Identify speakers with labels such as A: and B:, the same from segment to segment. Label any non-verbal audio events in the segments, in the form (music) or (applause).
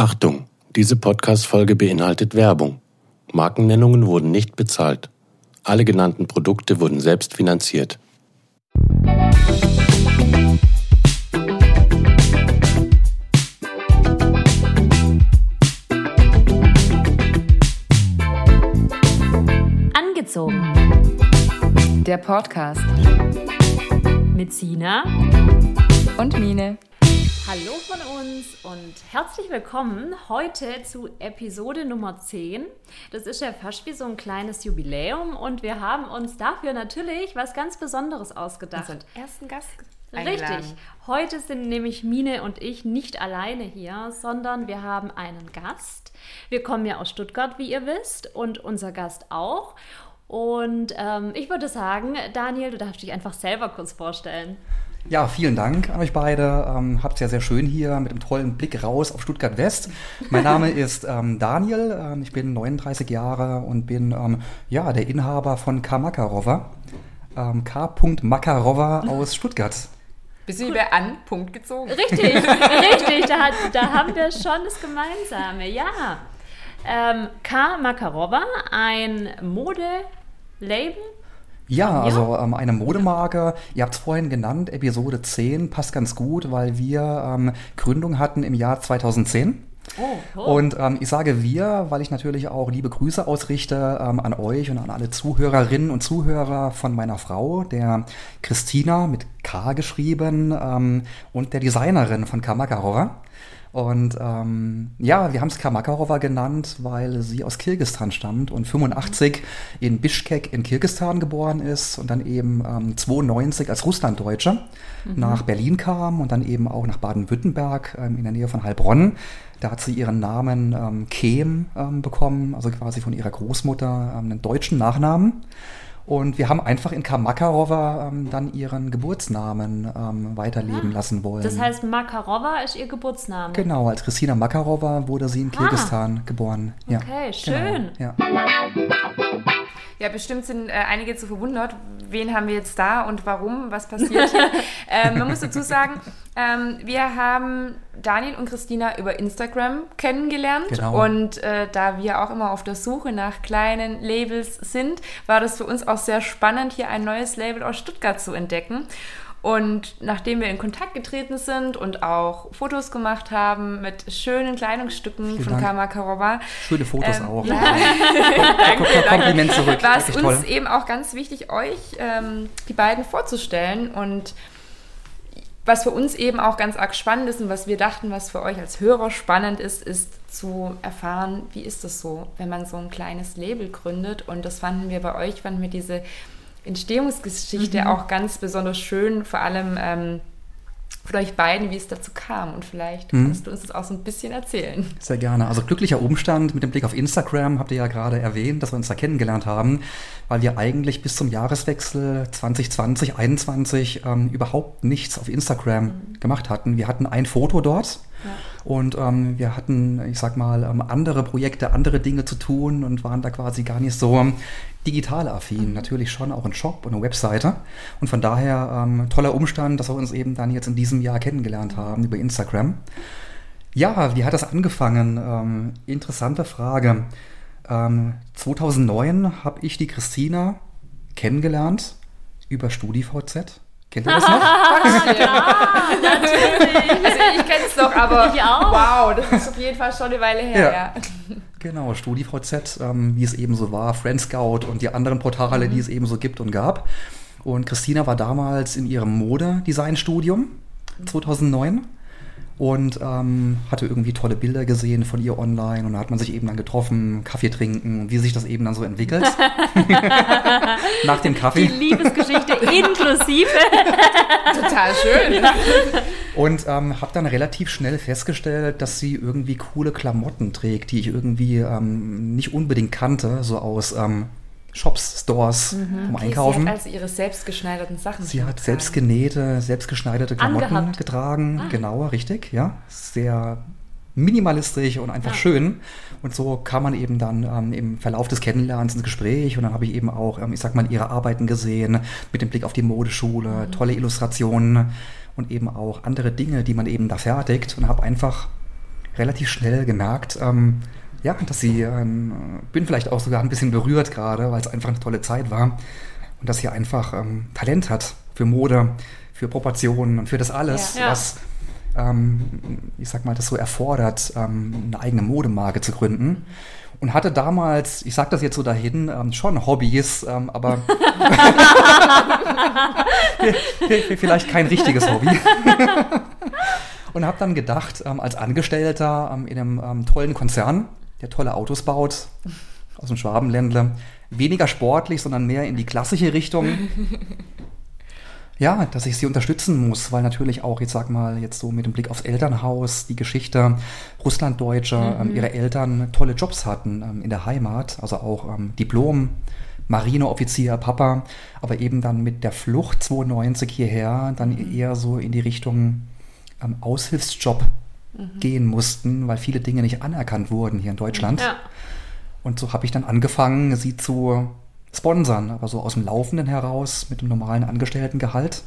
A: Achtung, diese Podcast-Folge beinhaltet Werbung. Markennennungen wurden nicht bezahlt. Alle genannten Produkte wurden selbst finanziert.
B: Angezogen.
C: Der Podcast
B: Mit Sina.
C: und Mine.
B: Hallo von uns und herzlich willkommen heute zu Episode Nummer 10. Das ist ja fast wie so ein kleines Jubiläum und wir haben uns dafür natürlich was ganz Besonderes ausgedacht.
C: Unseren ersten Gast
B: Richtig.
C: eingeladen.
B: Heute sind nämlich Mine und ich nicht alleine hier, sondern wir haben einen Gast. Wir kommen ja aus Stuttgart, wie ihr wisst, und unser Gast auch. Und ähm, ich würde sagen, Daniel, du darfst dich einfach selber kurz vorstellen.
D: Ja, vielen Dank an euch beide. Ähm, habt es ja sehr schön hier mit einem tollen Blick raus auf Stuttgart West. Mein Name (laughs) ist ähm, Daniel, ähm, ich bin 39 Jahre und bin ähm, ja, der Inhaber von K. Makarova. Ähm, K. Makarova aus Stuttgart.
C: Bist du über an Punkt gezogen?
B: Richtig, (laughs) richtig, da, hat, da haben wir schon das Gemeinsame, ja. Ähm, K. Makarova, ein Modelabel.
D: Ja, also ähm, eine Modemarke, ihr habt es vorhin genannt, Episode 10, passt ganz gut, weil wir ähm, Gründung hatten im Jahr 2010.
B: Oh, oh.
D: Und ähm, ich sage wir, weil ich natürlich auch liebe Grüße ausrichte ähm, an euch und an alle Zuhörerinnen und Zuhörer von meiner Frau, der Christina mit K geschrieben ähm, und der Designerin von Kamakarova. Und ähm, ja, wir haben es Kamakarova genannt, weil sie aus Kirgistan stammt und 85 in Bischkek in Kirgistan geboren ist und dann eben ähm, 92 als Russlanddeutsche nach Berlin kam und dann eben auch nach Baden-Württemberg ähm, in der Nähe von Heilbronn. Da hat sie ihren Namen ähm, Kehm ähm, bekommen, also quasi von ihrer Großmutter ähm, einen deutschen Nachnamen. Und wir haben einfach in Kamakarova ähm, dann ihren Geburtsnamen ähm, weiterleben lassen wollen.
B: Das heißt, Makarova ist ihr Geburtsname.
D: Genau, als Christina Makarova wurde sie in Kirgistan geboren. Ja.
B: Okay, schön.
D: Genau, ja.
C: Ja, bestimmt sind äh, einige zu verwundert. Wen haben wir jetzt da und warum? Was passiert hier? (laughs) ähm, man muss dazu sagen, ähm, wir haben Daniel und Christina über Instagram kennengelernt.
D: Genau.
C: Und äh, da wir auch immer auf der Suche nach kleinen Labels sind, war das für uns auch sehr spannend, hier ein neues Label aus Stuttgart zu entdecken. Und nachdem wir in Kontakt getreten sind und auch Fotos gemacht haben mit schönen Kleidungsstücken
D: Vielen
C: von
D: Dank.
C: Kamakarova,
D: Schöne Fotos
C: Ähm,
D: auch.
C: ja. (laughs)
D: Danke, Kompliment zurück.
C: war es uns
D: toll.
C: eben auch ganz wichtig, euch ähm, die beiden vorzustellen und was für uns eben auch ganz arg spannend ist und was wir dachten, was für euch als Hörer spannend ist, ist zu erfahren, wie ist das so, wenn man so ein kleines Label gründet und das fanden wir bei euch, fanden wir diese Entstehungsgeschichte auch ganz besonders schön, vor allem ähm, von euch beiden, wie es dazu kam und vielleicht
D: Mhm.
C: kannst du uns das auch so ein bisschen erzählen.
D: Sehr gerne. Also glücklicher Umstand mit dem Blick auf Instagram habt ihr ja gerade erwähnt, dass wir uns da kennengelernt haben, weil wir eigentlich bis zum Jahreswechsel 2020, 2021 ähm, überhaupt nichts auf Instagram gemacht hatten. Wir hatten ein Foto dort und ähm, wir hatten, ich sag mal, ähm, andere Projekte, andere Dinge zu tun und waren da quasi gar nicht so ähm, digital affin. Natürlich schon auch ein Shop und eine Webseite. Und von daher ähm, toller Umstand, dass wir uns eben dann jetzt in diesem Jahr kennengelernt haben über Instagram. Ja, wie hat das angefangen? Ähm, interessante Frage. Ähm, 2009 habe ich die Christina kennengelernt über StudiVZ. Kennt ihr das noch? (laughs)
C: Also ich kenne es doch, aber
B: Ich auch.
C: wow, das ist auf jeden Fall schon eine Weile her.
D: Ja.
C: Ja.
D: Genau, StudiVZ, ähm, wie es eben so war, Friendscout und die anderen Portale, die es eben so gibt und gab. Und Christina war damals in ihrem Modedesign-Studium 2009 und ähm, hatte irgendwie tolle Bilder gesehen von ihr online und da hat man sich eben dann getroffen, Kaffee trinken wie sich das eben dann so entwickelt. (laughs) Nach dem
B: Die
D: Kaffee.
B: Liebesgeschichte inklusive. (laughs)
C: Total schön.
D: Und ähm, habe dann relativ schnell festgestellt, dass sie irgendwie coole Klamotten trägt, die ich irgendwie ähm, nicht unbedingt kannte, so aus ähm, Shops, Stores, vom Einkaufen.
C: Sie hat also ihre selbstgeschneiderten Sachen.
D: Sie hat
C: getragen.
D: selbst genähte, selbstgeschneiderte Klamotten
B: Angehabt.
D: getragen. Genau, richtig, ja. Sehr minimalistisch und einfach schön. Und so kam man eben dann ähm, im Verlauf des Kennenlernens ins Gespräch und dann habe ich eben auch, ähm, ich sag mal, ihre Arbeiten gesehen, mit dem Blick auf die Modeschule, tolle Illustrationen und eben auch andere Dinge, die man eben da fertigt und habe einfach relativ schnell gemerkt, ähm, ja, dass sie, ähm, bin vielleicht auch sogar ein bisschen berührt gerade, weil es einfach eine tolle Zeit war und dass sie einfach ähm, Talent hat für Mode, für Proportionen und für das alles,
B: Ja.
D: Was, ähm, ich sag mal, das so erfordert, ähm, eine eigene Modemarke zu gründen. Und hatte damals, ich sag das jetzt so dahin, ähm, schon Hobbys, ähm, aber (laughs) vielleicht kein richtiges Hobby. (laughs) und habe dann gedacht, ähm, als Angestellter ähm, in einem tollen Konzern, der tolle Autos baut, aus dem Schwabenländle, weniger sportlich, sondern mehr in die klassische Richtung. (laughs) Ja, dass ich sie unterstützen muss, weil natürlich auch, jetzt sag mal, jetzt so mit dem Blick aufs Elternhaus, die Geschichte, Russlanddeutsche, ähm, ihre Eltern tolle Jobs hatten ähm, in der Heimat, also auch ähm, Diplom, Marineoffizier, Papa, aber eben dann mit der Flucht 92 hierher dann eher so in die Richtung ähm, Aushilfsjob gehen mussten, weil viele Dinge nicht anerkannt wurden hier in Deutschland.
B: Ja.
D: Und so habe ich dann angefangen, sie zu sponsern, aber so aus dem Laufenden heraus mit dem normalen Angestelltengehalt.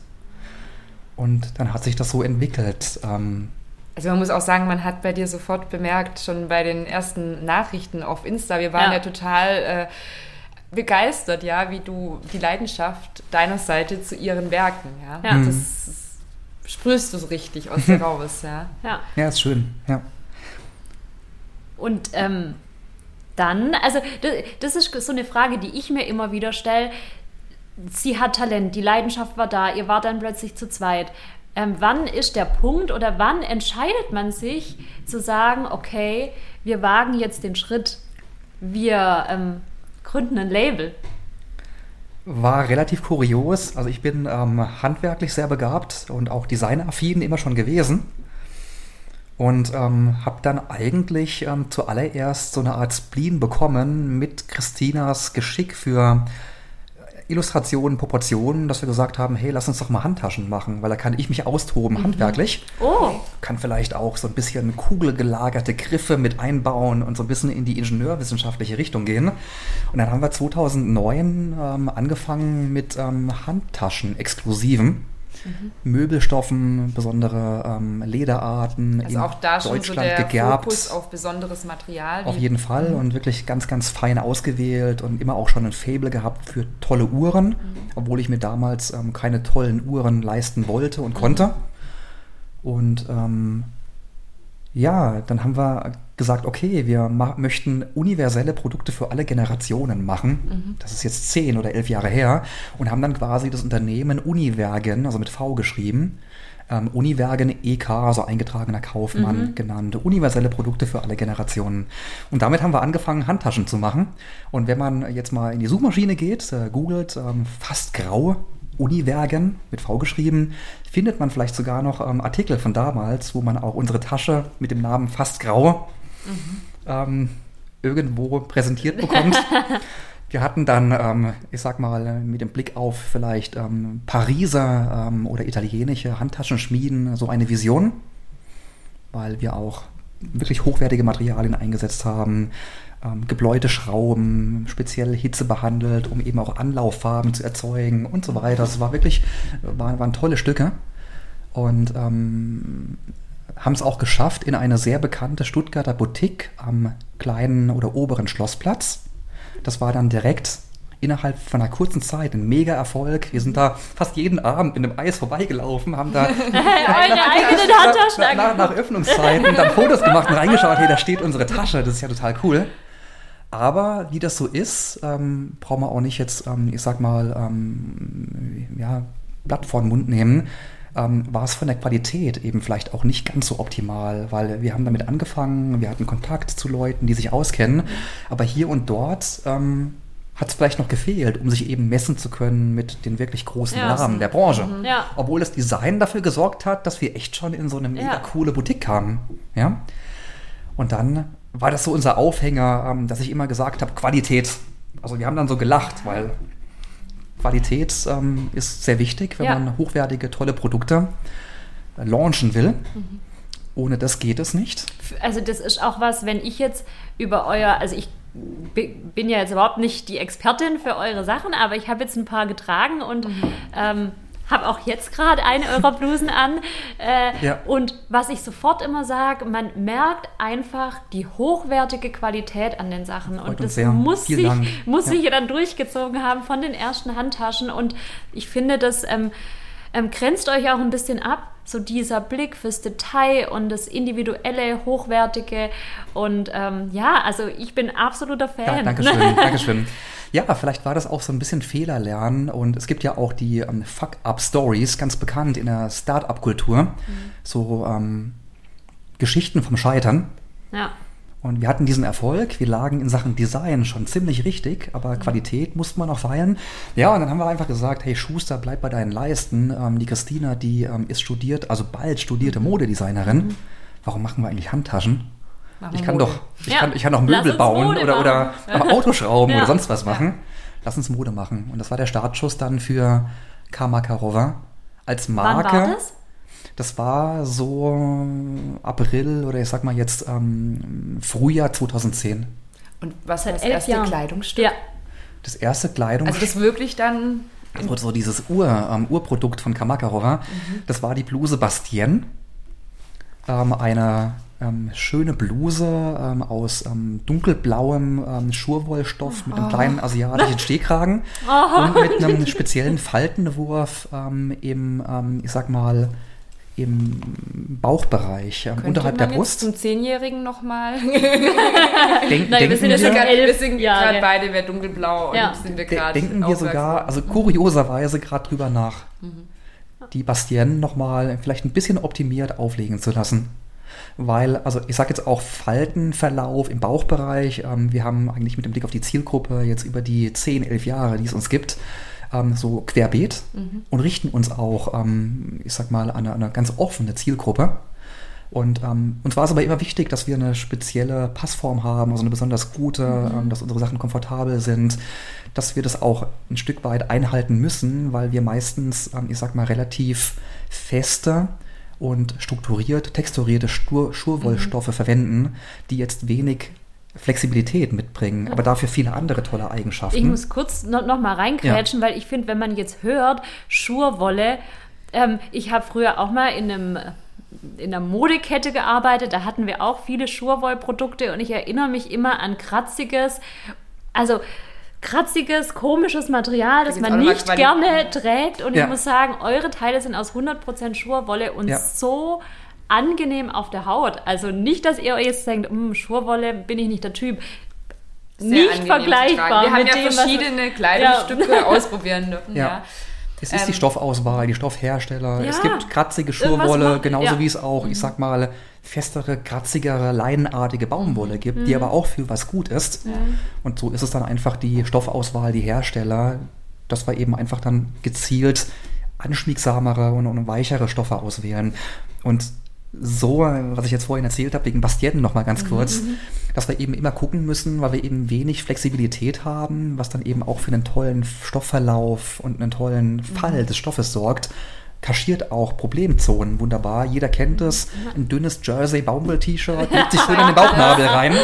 D: Und dann hat sich das so entwickelt. Ähm,
C: Also man muss auch sagen, man hat bei dir sofort bemerkt, schon bei den ersten Nachrichten auf Insta, wir waren
B: Ja.
C: ja, total äh, begeistert, ja, wie du die Leidenschaft deiner Seite zu ihren Werken, ja.
B: Ja. Mhm.
C: Das, das sprühst du so richtig aus dir (laughs) raus, ja.
B: ja.
D: ja, ist schön. Ja.
B: Und ähm, dann, also das, das ist so eine Frage, die ich mir immer wieder stelle. Sie hat Talent, die Leidenschaft war da, ihr wart dann plötzlich zu zweit. Ähm, wann ist der Punkt oder wann entscheidet man sich zu sagen, okay, wir wagen jetzt den Schritt, wir ähm, gründen ein Label?
D: War relativ kurios. Also ich bin ähm, handwerklich sehr begabt und auch designaffin immer schon gewesen. Und ähm, habe dann eigentlich ähm, zuallererst so eine Art Spleen bekommen mit Christinas Geschick für Illustrationen, Proportionen, dass wir gesagt haben, hey, lass uns doch mal Handtaschen machen, weil da kann ich mich austoben handwerklich.
B: Oh,
D: Kann vielleicht auch so ein bisschen kugelgelagerte Griffe mit einbauen und so ein bisschen in die ingenieurwissenschaftliche Richtung gehen. Und dann haben wir 2009 ähm, angefangen mit ähm, Handtaschen exklusiven. Möbelstoffen, besondere ähm, Lederarten,
C: Also
D: in
C: auch da schon so
D: Deutschland
C: der
D: gegerbt.
C: Fokus auf besonderes Material.
D: Auf jeden Fall und wirklich ganz, ganz fein ausgewählt und immer auch schon ein Faible gehabt für tolle Uhren, obwohl ich mir damals ähm, keine tollen Uhren leisten wollte und konnte. Und ähm, ja, dann haben wir gesagt, okay, wir möchten universelle Produkte für alle Generationen machen. Das ist jetzt zehn oder elf Jahre her und haben dann quasi das Unternehmen Univergen, also mit V geschrieben, ähm, Univergen EK, also eingetragener Kaufmann genannt. Universelle Produkte für alle Generationen. Und damit haben wir angefangen, Handtaschen zu machen. Und wenn man jetzt mal in die Suchmaschine geht, äh, googelt, ähm, fast grau, Univergen mit V geschrieben, findet man vielleicht sogar noch ähm, Artikel von damals, wo man auch unsere Tasche mit dem Namen fast grau ähm, irgendwo präsentiert bekommt. (laughs) Wir hatten dann, ähm, ich sag mal, mit dem Blick auf vielleicht ähm, Pariser ähm, oder italienische Handtaschenschmieden so eine Vision, weil wir auch wirklich hochwertige Materialien eingesetzt haben, ähm, gebläute Schrauben, speziell Hitze behandelt, um eben auch Anlauffarben zu erzeugen und so weiter. Das war wirklich, waren, waren tolle Stücke und ähm, haben es auch geschafft in eine sehr bekannte Stuttgarter Boutique am kleinen oder oberen Schlossplatz. Das war dann direkt innerhalb von einer kurzen Zeit ein mega Erfolg. Wir sind da fast jeden Abend in dem Eis vorbeigelaufen, haben da (laughs) nach Öffnungszeiten dann Fotos gemacht und reingeschaut, hey, da steht unsere Tasche, das ist ja total cool. Aber wie das so ist, ähm, brauchen wir auch nicht jetzt, ähm, ich sag mal, ähm, ja, Blatt vor den Mund nehmen. Ähm, war es von der Qualität eben vielleicht auch nicht ganz so optimal, weil wir haben damit angefangen, wir hatten Kontakt zu Leuten, die sich auskennen, aber hier und dort ähm, hat es vielleicht noch gefehlt, um sich eben messen zu können mit den wirklich großen
B: Ja.
D: Namen der Branche.
B: Ja.
D: Obwohl das Design dafür gesorgt hat, dass wir echt schon in so eine mega
B: Ja.
D: coole Boutique kamen. Ja? Und dann war das so unser Aufhänger, ähm, dass ich immer gesagt habe, Qualität. Also wir haben dann so gelacht, weil Qualität ähm, ist sehr wichtig, wenn
B: Ja.
D: man hochwertige, tolle Produkte äh, launchen will. Ohne das geht es nicht.
B: Also das ist auch was, wenn ich jetzt über euer, also ich bi- bin ja jetzt überhaupt nicht die Expertin für eure Sachen, aber ich habe jetzt ein paar getragen und ähm, habe auch jetzt gerade eine eurer Blusen an. Äh,
D: Ja.
B: Und was ich sofort immer sage, man merkt einfach die hochwertige Qualität an den Sachen.
D: Freut
B: Und das
D: sehr.
B: muss,
D: Vielen
B: sich,
D: Dank.
B: muss
D: Ja.
B: sich ja dann durchgezogen haben von den ersten Handtaschen. Und ich finde, das ähm, ähm, grenzt euch auch ein bisschen ab. So dieser Blick fürs Detail und das individuelle, hochwertige. Und ähm, ja, also ich bin absoluter Fan.
D: Ja, (laughs) Dankeschön, Dankeschön. Ja, vielleicht war das auch so ein bisschen Fehlerlernen und es gibt ja auch die ähm, Fuck-Up-Stories, ganz bekannt in der Start-up-Kultur. So ähm, Geschichten vom Scheitern.
B: ja.
D: Und wir hatten diesen Erfolg, wir lagen in Sachen Design schon ziemlich richtig, aber Qualität musste man noch feiern. Ja, und dann haben wir einfach gesagt, hey Schuster, bleib bei deinen Leisten. Ähm, die Christina, die ähm, ist studiert, also bald studierte Modedesignerin. Warum machen wir eigentlich Handtaschen?
C: Machen
D: Ich kann
C: Mode.
D: doch, ich
B: Ja,
D: kann, ich kann doch Möbel bauen
B: Mode
D: oder, oder
B: machen. (laughs)
D: Autoschrauben
B: Ja.
D: oder sonst was machen. Lass uns Mode machen. Und das war der Startschuss dann für Kamakarova als Marke.
B: Wann war das?
D: Das war so April oder ich sag mal jetzt ähm, Frühjahr 2010.
C: Und was war das
B: elf
C: erste
B: Jahren.
C: Kleidungsstück?
B: Ja.
D: Das erste Kleidung,
C: Also das wirklich dann
D: so, so dieses Ur, ähm, Urprodukt von Kamakarova, das war die Bluse Bastien. Ähm, eine ähm, schöne Bluse ähm, aus ähm, dunkelblauem ähm, Schurwollstoff mit einem kleinen asiatischen (laughs) Stehkragen und mit einem speziellen Faltenwurf ähm, im, ähm, ich sag mal, im Bauchbereich, ähm,
C: könnte
D: unterhalb
C: man
D: der
C: jetzt
D: Brust.
C: zum Zehnjährigen nochmal. (laughs)
D: Denk,
B: Nein, wir
D: denken
B: sind
D: wir,
B: sogar
C: wir sind
B: Jahre.
C: gerade beide, wer dunkelblau und
B: Ja.
C: sind wir
D: De
C: gerade.
D: denken wir sogar, also kurioserweise gerade drüber nach,
C: Mhm.
D: die Bastien nochmal vielleicht ein bisschen optimiert auflegen zu lassen. Weil, also ich sage jetzt auch Faltenverlauf im Bauchbereich. Ähm, wir haben eigentlich mit dem Blick auf die Zielgruppe jetzt über die 10, 11 Jahre, die es uns gibt, ähm, so querbeet
C: Mhm.
D: und richten uns auch, ähm, ich sag mal, an eine, eine ganz offene Zielgruppe. Und ähm, uns war es aber immer wichtig, dass wir eine spezielle Passform haben, also eine besonders gute, ähm, dass unsere Sachen komfortabel sind, dass wir das auch ein Stück weit einhalten müssen, weil wir meistens, ähm, ich sag mal, relativ feste und strukturiert, texturierte Stur Schurwollstoffe verwenden, die jetzt wenig Flexibilität mitbringen, aber dafür viele andere tolle Eigenschaften.
B: Ich muss kurz noch, noch mal reinkrätschen, weil ich finde, wenn man jetzt hört, Schurwolle, ähm, ich habe früher auch mal in einem in einer Modekette gearbeitet, da hatten wir auch viele Schurwollprodukte und ich erinnere mich immer an kratziges, also kratziges, komisches Material, das man nicht gerne trägt und
D: Ja.
B: ich muss sagen, eure Teile sind aus 100% Schurwolle und
D: Ja.
B: so angenehm auf der Haut. Also nicht, dass ihr euch jetzt denkt, "Hm, Schurwolle bin ich nicht der Typ.
C: Sehr
B: nicht vergleichbar.
C: Wir haben
B: mit
C: ja
B: dem, was-
C: verschiedene Kleidungsstücke (laughs) ausprobieren dürfen.
D: Ja.
C: Ja.
D: Es ist
C: Ähm,
D: die Stoffauswahl, die Stoffhersteller.
B: Ja.
D: Es gibt kratzige Schurwolle, genauso
B: ja. Mhm.
D: wie es auch, ich sag mal, festere, kratzigere, leinenartige Baumwolle gibt,
B: Mhm.
D: die aber auch für was gut ist. Und so ist es dann einfach die Stoffauswahl, die Hersteller, dass wir eben einfach dann gezielt anschmiegsamere und, und weichere Stoffe auswählen. Und so, was ich jetzt vorhin erzählt habe, wegen Bastien noch mal ganz kurz, dass wir eben immer gucken müssen, weil wir eben wenig Flexibilität haben, was dann eben auch für einen tollen Stoffverlauf und einen tollen Fall des Stoffes sorgt, kaschiert auch Problemzonen wunderbar. Jeder kennt es, ein dünnes Jersey-Baumwoll-T-Shirt, legt sich (laughs) schön in den Bauchnabel rein. (laughs)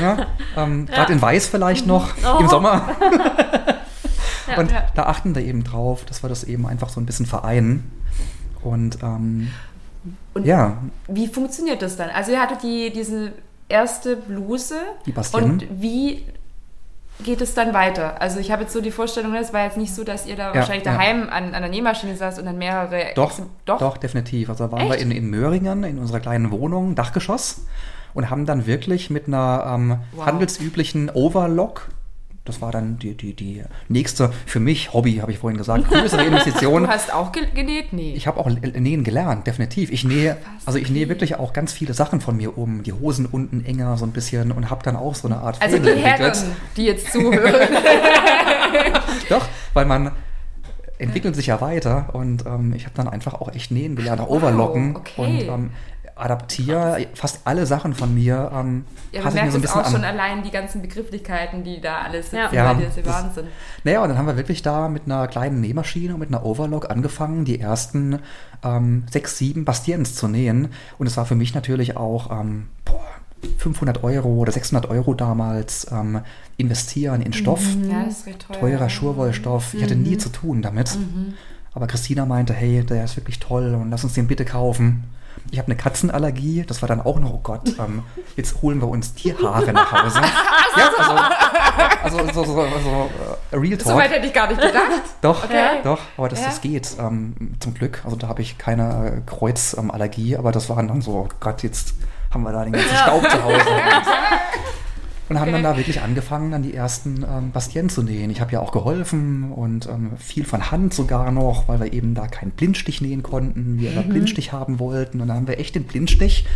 D: Ja, ähm, Gerade in weiß vielleicht noch im Sommer. (laughs) und
C: ja.
D: da achten wir eben drauf, dass wir das eben einfach so ein bisschen vereinen. Und, ähm,
C: Und
D: ja,
C: Wie funktioniert das dann? Also ihr hattet die, diese erste Bluse.
D: Die Bastien.
C: Und wie geht es dann weiter? Also ich habe jetzt so die Vorstellung, es war jetzt nicht so, dass ihr da wahrscheinlich
D: ja.
C: daheim an, an der Nähmaschine saß und dann mehrere...
D: Doch,
C: Ex-
D: doch, definitiv. Also da waren wir
C: Echt?
D: in, in Möhringen, in unserer kleinen Wohnung, Dachgeschoss, und haben dann wirklich mit einer ähm,
C: Wow.
D: handelsüblichen Overlock, das war dann die, die, die nächste, für mich, Hobby, habe ich vorhin gesagt, größere Investition. (laughs)
C: Du hast auch ge genäht? Nee.
D: Ich habe auch Nähen gelernt, definitiv. Ich nähe, also ich nähe wirklich auch ganz viele Sachen von mir um. Die Hosen unten enger so ein bisschen und habe dann auch so eine Art
C: also die
D: Faible
C: Herren, die jetzt zuhören. (laughs)
D: Doch, weil man entwickelt sich ja weiter und ähm, ich habe dann einfach auch echt nähen gelernt, auch
C: Wow,
D: Overlocken
C: okay.
D: und ähm, adaptiere fast alle Sachen von mir. Ähm,
C: Ja, man merkt
D: so ein
C: es auch schon
D: an.
C: allein die ganzen Begrifflichkeiten, die da alles sitzen,
B: Ja.
D: Ja,
C: weil das Wahnsinn.
D: Naja, und dann haben wir wirklich da mit einer kleinen Nähmaschine und mit einer Overlock angefangen, die ersten ähm, sechs, sieben Bastiens zu nähen. Und es war für mich natürlich auch ähm, boah, 500 Euro oder 600 Euro damals ähm, investieren in Stoff.
C: Ja, das ist recht teuer.
D: teurer Schurwollstoff. Ich hatte nie zu tun damit. Aber Christina meinte, hey, der ist wirklich toll und lass uns den bitte kaufen. Ich habe eine Katzenallergie, das war dann auch noch, oh Gott, ähm, jetzt holen wir uns Tierhaare nach Hause. (laughs) ja, also, also so, so, so, so äh, Real Talk.
C: So weit hätte ich gar nicht gedacht. (laughs)
D: Doch,
C: Okay.
D: doch, aber das,
C: Ja.
D: das geht, ähm, zum Glück. Also da habe ich keine äh, Kreuzallergie, aber das waren dann so, Gott, jetzt haben wir da den ganzen Staub zu Hause. (laughs) Und haben dann da wirklich angefangen, dann die ersten ähm, Bastien zu nähen. Ich habe ja auch geholfen und ähm, viel von Hand sogar noch, weil wir eben da keinen Blindstich nähen konnten, wir aber Blindstich haben wollten. Und dann haben wir echt den Blindstich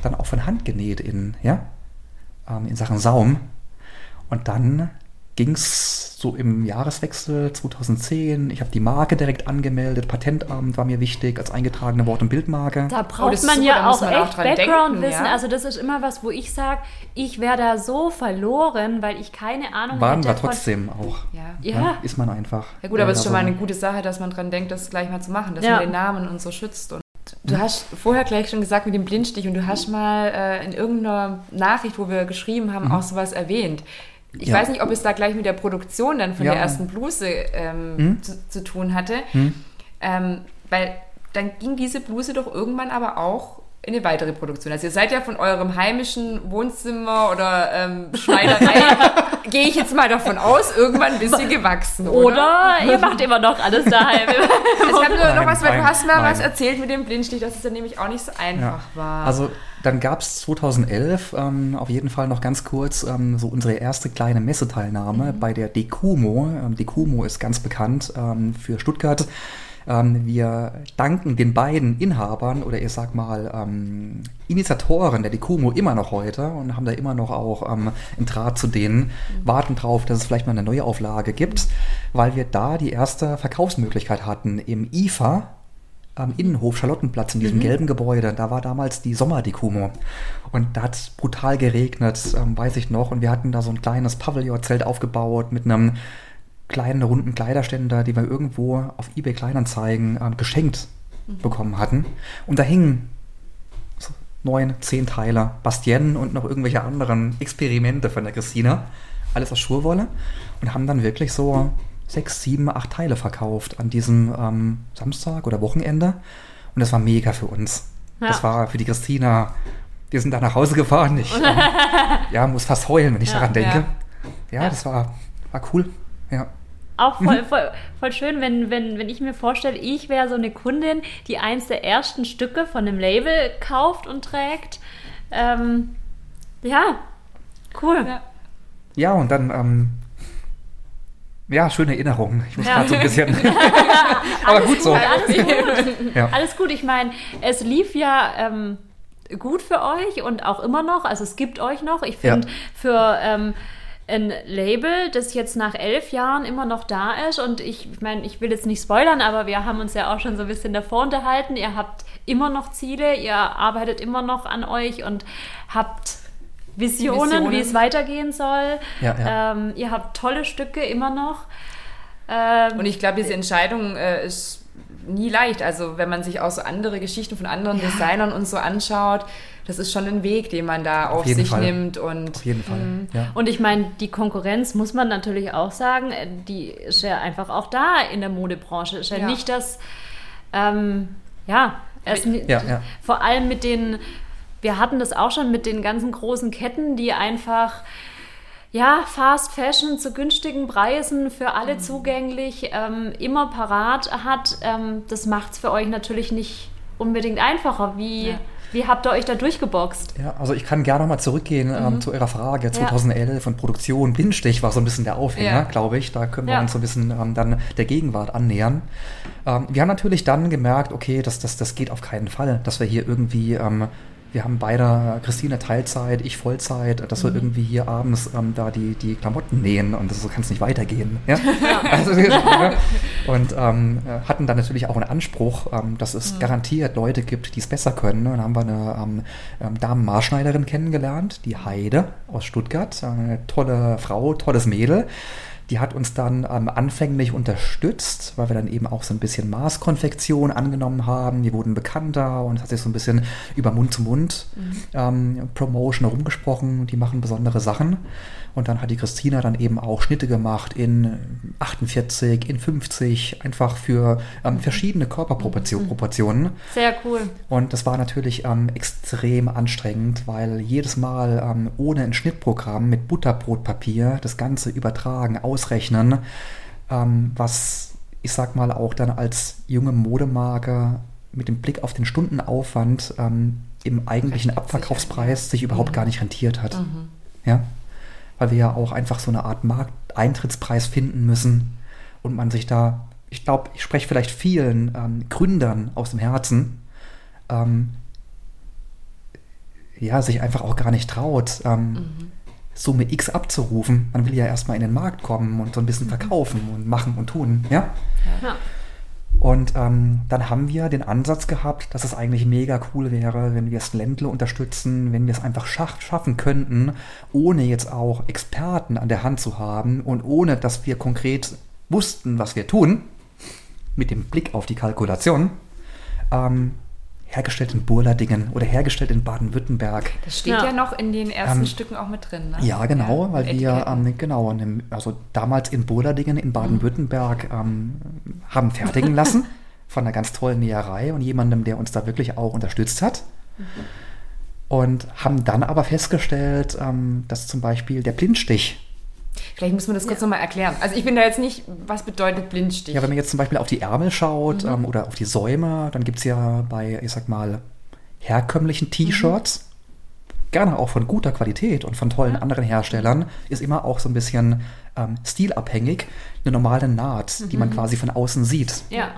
D: dann auch von Hand genäht in, ja, ähm, in Sachen Saum. Und dann ging es so im Jahreswechsel 2010. Ich habe die Marke direkt angemeldet. Patentamt war mir wichtig als eingetragene Wort- und Bildmarke.
B: Da
C: Oh,
B: braucht
C: ist
B: man
C: super,
B: ja auch
C: man
B: echt Background-Wissen.
C: ja.
B: Also das ist immer was, wo ich sage, ich wäre da so verloren, weil ich keine Ahnung
D: Waren
B: hätte
D: wir trotzdem auch.
C: Ja.
B: Ja.
D: Ist man einfach.
C: Ja gut, aber es ist schon mal eine gute Sache, dass man dran denkt, das gleich mal zu machen, dass
B: Ja.
C: man den Namen und so schützt. Und du hast vorher gleich schon gesagt mit dem Blindstich und du hast mal äh, in irgendeiner Nachricht, wo wir geschrieben haben, auch sowas erwähnt. Ich
D: Ja.
C: weiß nicht, ob es da gleich mit der Produktion dann von
D: Ja.
C: der ersten Bluse ähm, zu, zu tun hatte, ähm, weil dann ging diese Bluse doch irgendwann aber auch in eine weitere Produktion. Also ihr seid ja von eurem heimischen Wohnzimmer oder ähm, Schneiderei, (laughs) gehe ich jetzt mal davon aus, irgendwann ein bisschen gewachsen, oder?
B: Oder ihr macht immer noch alles daheim. (laughs)
C: Ich habe nur noch was, weil du hast mal
D: nein.
C: was erzählt mit dem Blindstich, dass es dann nämlich auch nicht so einfach war.
D: Also dann gab es 2011 ähm, auf jeden Fall noch ganz kurz ähm, so unsere erste kleine Messeteilnahme bei der Decumo. Ähm, Decumo ist ganz bekannt ähm, für Stuttgart. Ähm, wir danken den beiden Inhabern oder ich sag mal ähm, Initiatoren der Decumo immer noch heute und haben da immer noch auch ähm, einen Draht zu denen, warten drauf, dass es vielleicht mal eine neue Auflage gibt, weil wir da die erste Verkaufsmöglichkeit hatten im IFA, am Innenhof Charlottenplatz in diesem gelben Gebäude. Da war damals die Sommerdekumo. Und da hat es brutal geregnet, ähm, weiß ich noch. Und wir hatten da so ein kleines Pavillonzelt aufgebaut mit einem kleinen runden Kleiderständer, die wir irgendwo auf eBay Kleinanzeigen ähm, geschenkt bekommen hatten. Und da hingen so neun, zehn Teile Bastien und noch irgendwelche anderen Experimente von der Christina. Alles aus Schurwolle. Und haben dann wirklich so sechs, sieben, acht Teile verkauft an diesem ähm, Samstag oder Wochenende. Und das war mega für uns.
B: Ja.
D: Das war für die Christina. Wir sind da nach Hause gefahren. Ich ähm, (laughs) ja, muss fast heulen, wenn ich
B: Ja,
D: daran denke.
C: ja.
D: Ja, das war, war cool. Ja.
B: Auch voll, voll, voll schön, wenn, wenn, wenn ich mir vorstelle, ich wäre so eine Kundin, die eins der ersten Stücke von einem Label kauft und trägt. Ähm, ja, cool.
C: Ja.
D: Ja, und dann, ähm, ja, schöne Erinnerungen. Ich muss
B: Ja.
D: gerade so ein bisschen. (laughs) Aber gut so.
B: Alles gut. (laughs)
D: Ja.
B: Alles gut. Ich meine, es lief ja ähm, gut für euch und auch immer noch. Also es gibt euch noch. Ich finde,
D: Ja.
B: für ähm, ein Label, das jetzt nach elf Jahren immer noch da ist und ich, ich meine, ich will jetzt nicht spoilern, aber wir haben uns ja auch schon so ein bisschen davor unterhalten. Ihr habt immer noch Ziele, ihr arbeitet immer noch an euch und habt Visionen,
C: Visionen.
B: wie es weitergehen soll.
D: Ja, ja.
B: Ähm, ihr habt tolle Stücke immer noch. Ähm,
C: Und ich glaube, diese Entscheidung äh, ist nie leicht. Also wenn man sich auch so andere Geschichten von anderen Designern und so anschaut, das ist schon ein Weg, den man da auf,
D: jeden
C: sich
D: Fall.
C: nimmt. Und
D: Auf jeden Fall. Ja.
B: Und ich meine, die Konkurrenz muss man natürlich auch sagen, äh, die ist ja einfach auch da in der Modebranche. Ist ja,
C: Ja.
B: nicht das, ähm, ja, es,
D: Ja, ja.
B: vor allem mit den, wir hatten das auch schon mit den ganzen großen Ketten, die einfach, ja, Fast Fashion zu günstigen Preisen für
C: Mhm.
B: alle zugänglich, ähm, immer parat hat. Ähm, das macht es für euch natürlich nicht unbedingt einfacher. Wie,
C: Ja.
B: wie habt ihr euch da durchgeboxt?
D: Ja, also ich kann gerne nochmal zurückgehen
B: Mhm.
D: ähm, zu Ihrer Frage. 2011 und Produktion, Blindstich war so ein bisschen der Aufhänger,
C: Ja.
D: glaube ich. Da können wir
B: Ja.
D: uns so ein bisschen ähm, dann der Gegenwart annähern. Ähm, wir haben natürlich dann gemerkt, okay, das, das, das geht auf keinen Fall, dass wir hier irgendwie, ähm, wir haben beide, Christine Teilzeit, ich Vollzeit, dass
B: Mhm.
D: wir irgendwie hier abends ähm, da die, die Klamotten nähen und das, so kann es nicht weitergehen. Ja? (laughs) Also, ja. (laughs) Und ähm, äh, hatten dann natürlich auch einen Anspruch, ähm, dass
B: Mhm.
D: es garantiert Leute gibt, die es besser können. Und dann haben wir eine ähm, ähm, Damenmaßschneiderin kennengelernt, die Heide aus Stuttgart. Eine tolle Frau, tolles Mädel. Die hat uns dann ähm, anfänglich unterstützt, weil wir dann eben auch so ein bisschen Maßkonfektion angenommen haben. Wir wurden bekannter und es hat sich so ein bisschen über Mund zu Mund ähm, Promotion herumgesprochen. Die machen besondere Sachen. Und dann hat die Christina dann eben auch Schnitte gemacht in 48, in 50, einfach für ähm, verschiedene Körperproportionen.
B: Sehr cool.
D: Und das war natürlich ähm, extrem anstrengend, weil jedes Mal ähm, ohne ein Schnittprogramm mit Butterbrotpapier das Ganze übertragen, ausrechnen, ähm, was ich sag mal auch dann als junge Modemarke mit dem Blick auf den Stundenaufwand ähm, im eigentlichen Abverkaufspreis sich überhaupt gar nicht rentiert hat. Ja, weil wir ja auch einfach so eine Art Markteintrittspreis finden müssen und man sich da, ich glaube, ich spreche vielleicht vielen ähm, Gründern aus dem Herzen, ähm, ja, sich einfach auch gar nicht traut, ähm, Summe X abzurufen. Man will ja erstmal in den Markt kommen und so ein bisschen verkaufen und machen und tun, ja.
B: Ja.
D: Und ähm, dann haben wir den Ansatz gehabt, dass es eigentlich mega cool wäre, wenn wir es Ländle unterstützen, wenn wir es einfach schaff schaffen könnten, ohne jetzt auch Experten an der Hand zu haben und ohne, dass wir konkret wussten, was wir tun, mit dem Blick auf die Kalkulation, ähm, hergestellt in Burladingen oder hergestellt in Baden-Württemberg.
C: Das steht
B: Ja.
C: ja. noch in den ersten
D: Ähm,
C: Stücken auch mit drin, ne?
D: Ja, genau,
C: Ja,
D: weil wir, ähm, genau, dem- also damals in Burladingen in Baden-Württemberg ähm, haben fertigen lassen (laughs) von einer ganz tollen Näherei und jemandem, der uns da wirklich auch unterstützt hat. Und haben dann aber festgestellt, ähm, dass zum Beispiel der Blindstich,
C: Vielleicht muss man das kurz nochmal erklären. Also ich bin da jetzt nicht, was bedeutet Blindstich?
D: ja, wenn man jetzt zum Beispiel auf die Ärmel schaut ähm, oder auf die Säume, dann gibt es ja bei, ich sag mal, herkömmlichen T-Shirts, gerne auch von guter Qualität und von tollen anderen Herstellern, ist immer auch so ein bisschen ähm, stilabhängig eine normale Naht, die man quasi von außen sieht.
B: Ja.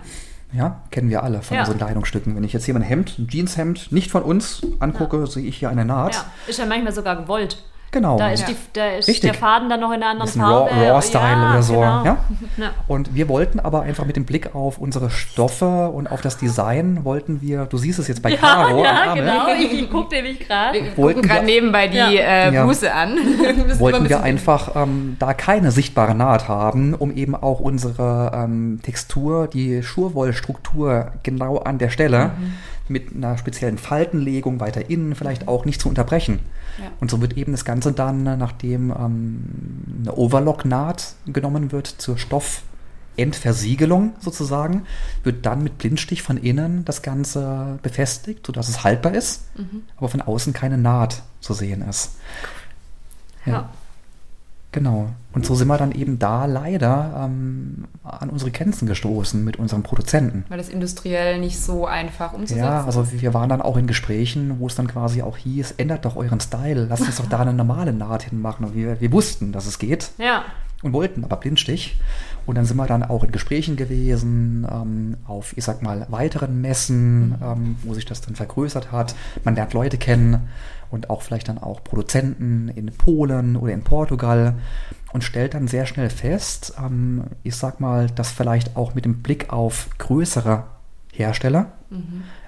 D: Ja, kennen wir alle von
B: Ja.
D: unseren Kleidungsstücken. Wenn ich jetzt hier mein Hemd, ein Jeanshemd, nicht von uns angucke, sehe ich hier eine Naht.
B: ja. Ist ja manchmal sogar gewollt.
D: Genau.
B: Da ist,
C: Ja.
B: die, da ist
D: Richtig.
B: der Faden dann noch in einer anderen
D: Bisschen
B: Farbe.
D: Raw- Raw-Style oder so,
B: Genau.
D: ja? (laughs)
B: Ja.
D: Und wir wollten aber einfach mit dem Blick auf unsere Stoffe und auf das Design wollten wir, du siehst es jetzt bei
B: Ja,
D: Caro
B: ja, genau. Ich, ich gucke nämlich gerade.
C: wir
D: wollten
C: gucken gerade nebenbei die
B: Ja.
C: äh,
D: Ja.
C: Buße an. (laughs) Ein
D: wollten wir einfach ähm, da keine sichtbare Naht haben, um eben auch unsere ähm, Textur, die Schurwollstruktur genau an der Stelle mit einer speziellen Faltenlegung weiter innen vielleicht auch nicht zu unterbrechen.
C: Ja.
D: Und so wird eben das Ganze dann, nachdem ähm, eine Overlock-Naht genommen wird zur Stoffendversiegelung sozusagen, wird dann mit Blindstich von innen das Ganze befestigt, sodass es haltbar ist, aber von außen keine Naht zu sehen ist.
B: Ja.
D: Genau. Und so sind wir dann eben da leider ähm, an unsere Grenzen gestoßen mit unserem Produzenten.
C: Weil das industriell nicht so einfach umzusetzen
D: Ja, also wir waren dann auch in Gesprächen, wo es dann quasi auch hieß, ändert doch euren Style, lasst uns doch da eine normale Naht hinmachen. Und wir, wir wussten, dass es geht
B: Ja.
D: und wollten aber Blindstich. Und dann sind wir dann auch in Gesprächen gewesen, ähm, auf, ich sag mal, weiteren Messen, ähm, wo sich das dann vergrößert hat. Man lernt Leute kennen und auch vielleicht dann auch Produzenten in Polen oder in Portugal und stellt dann sehr schnell fest, ähm, ich sag mal, dass vielleicht auch mit dem Blick auf größere Hersteller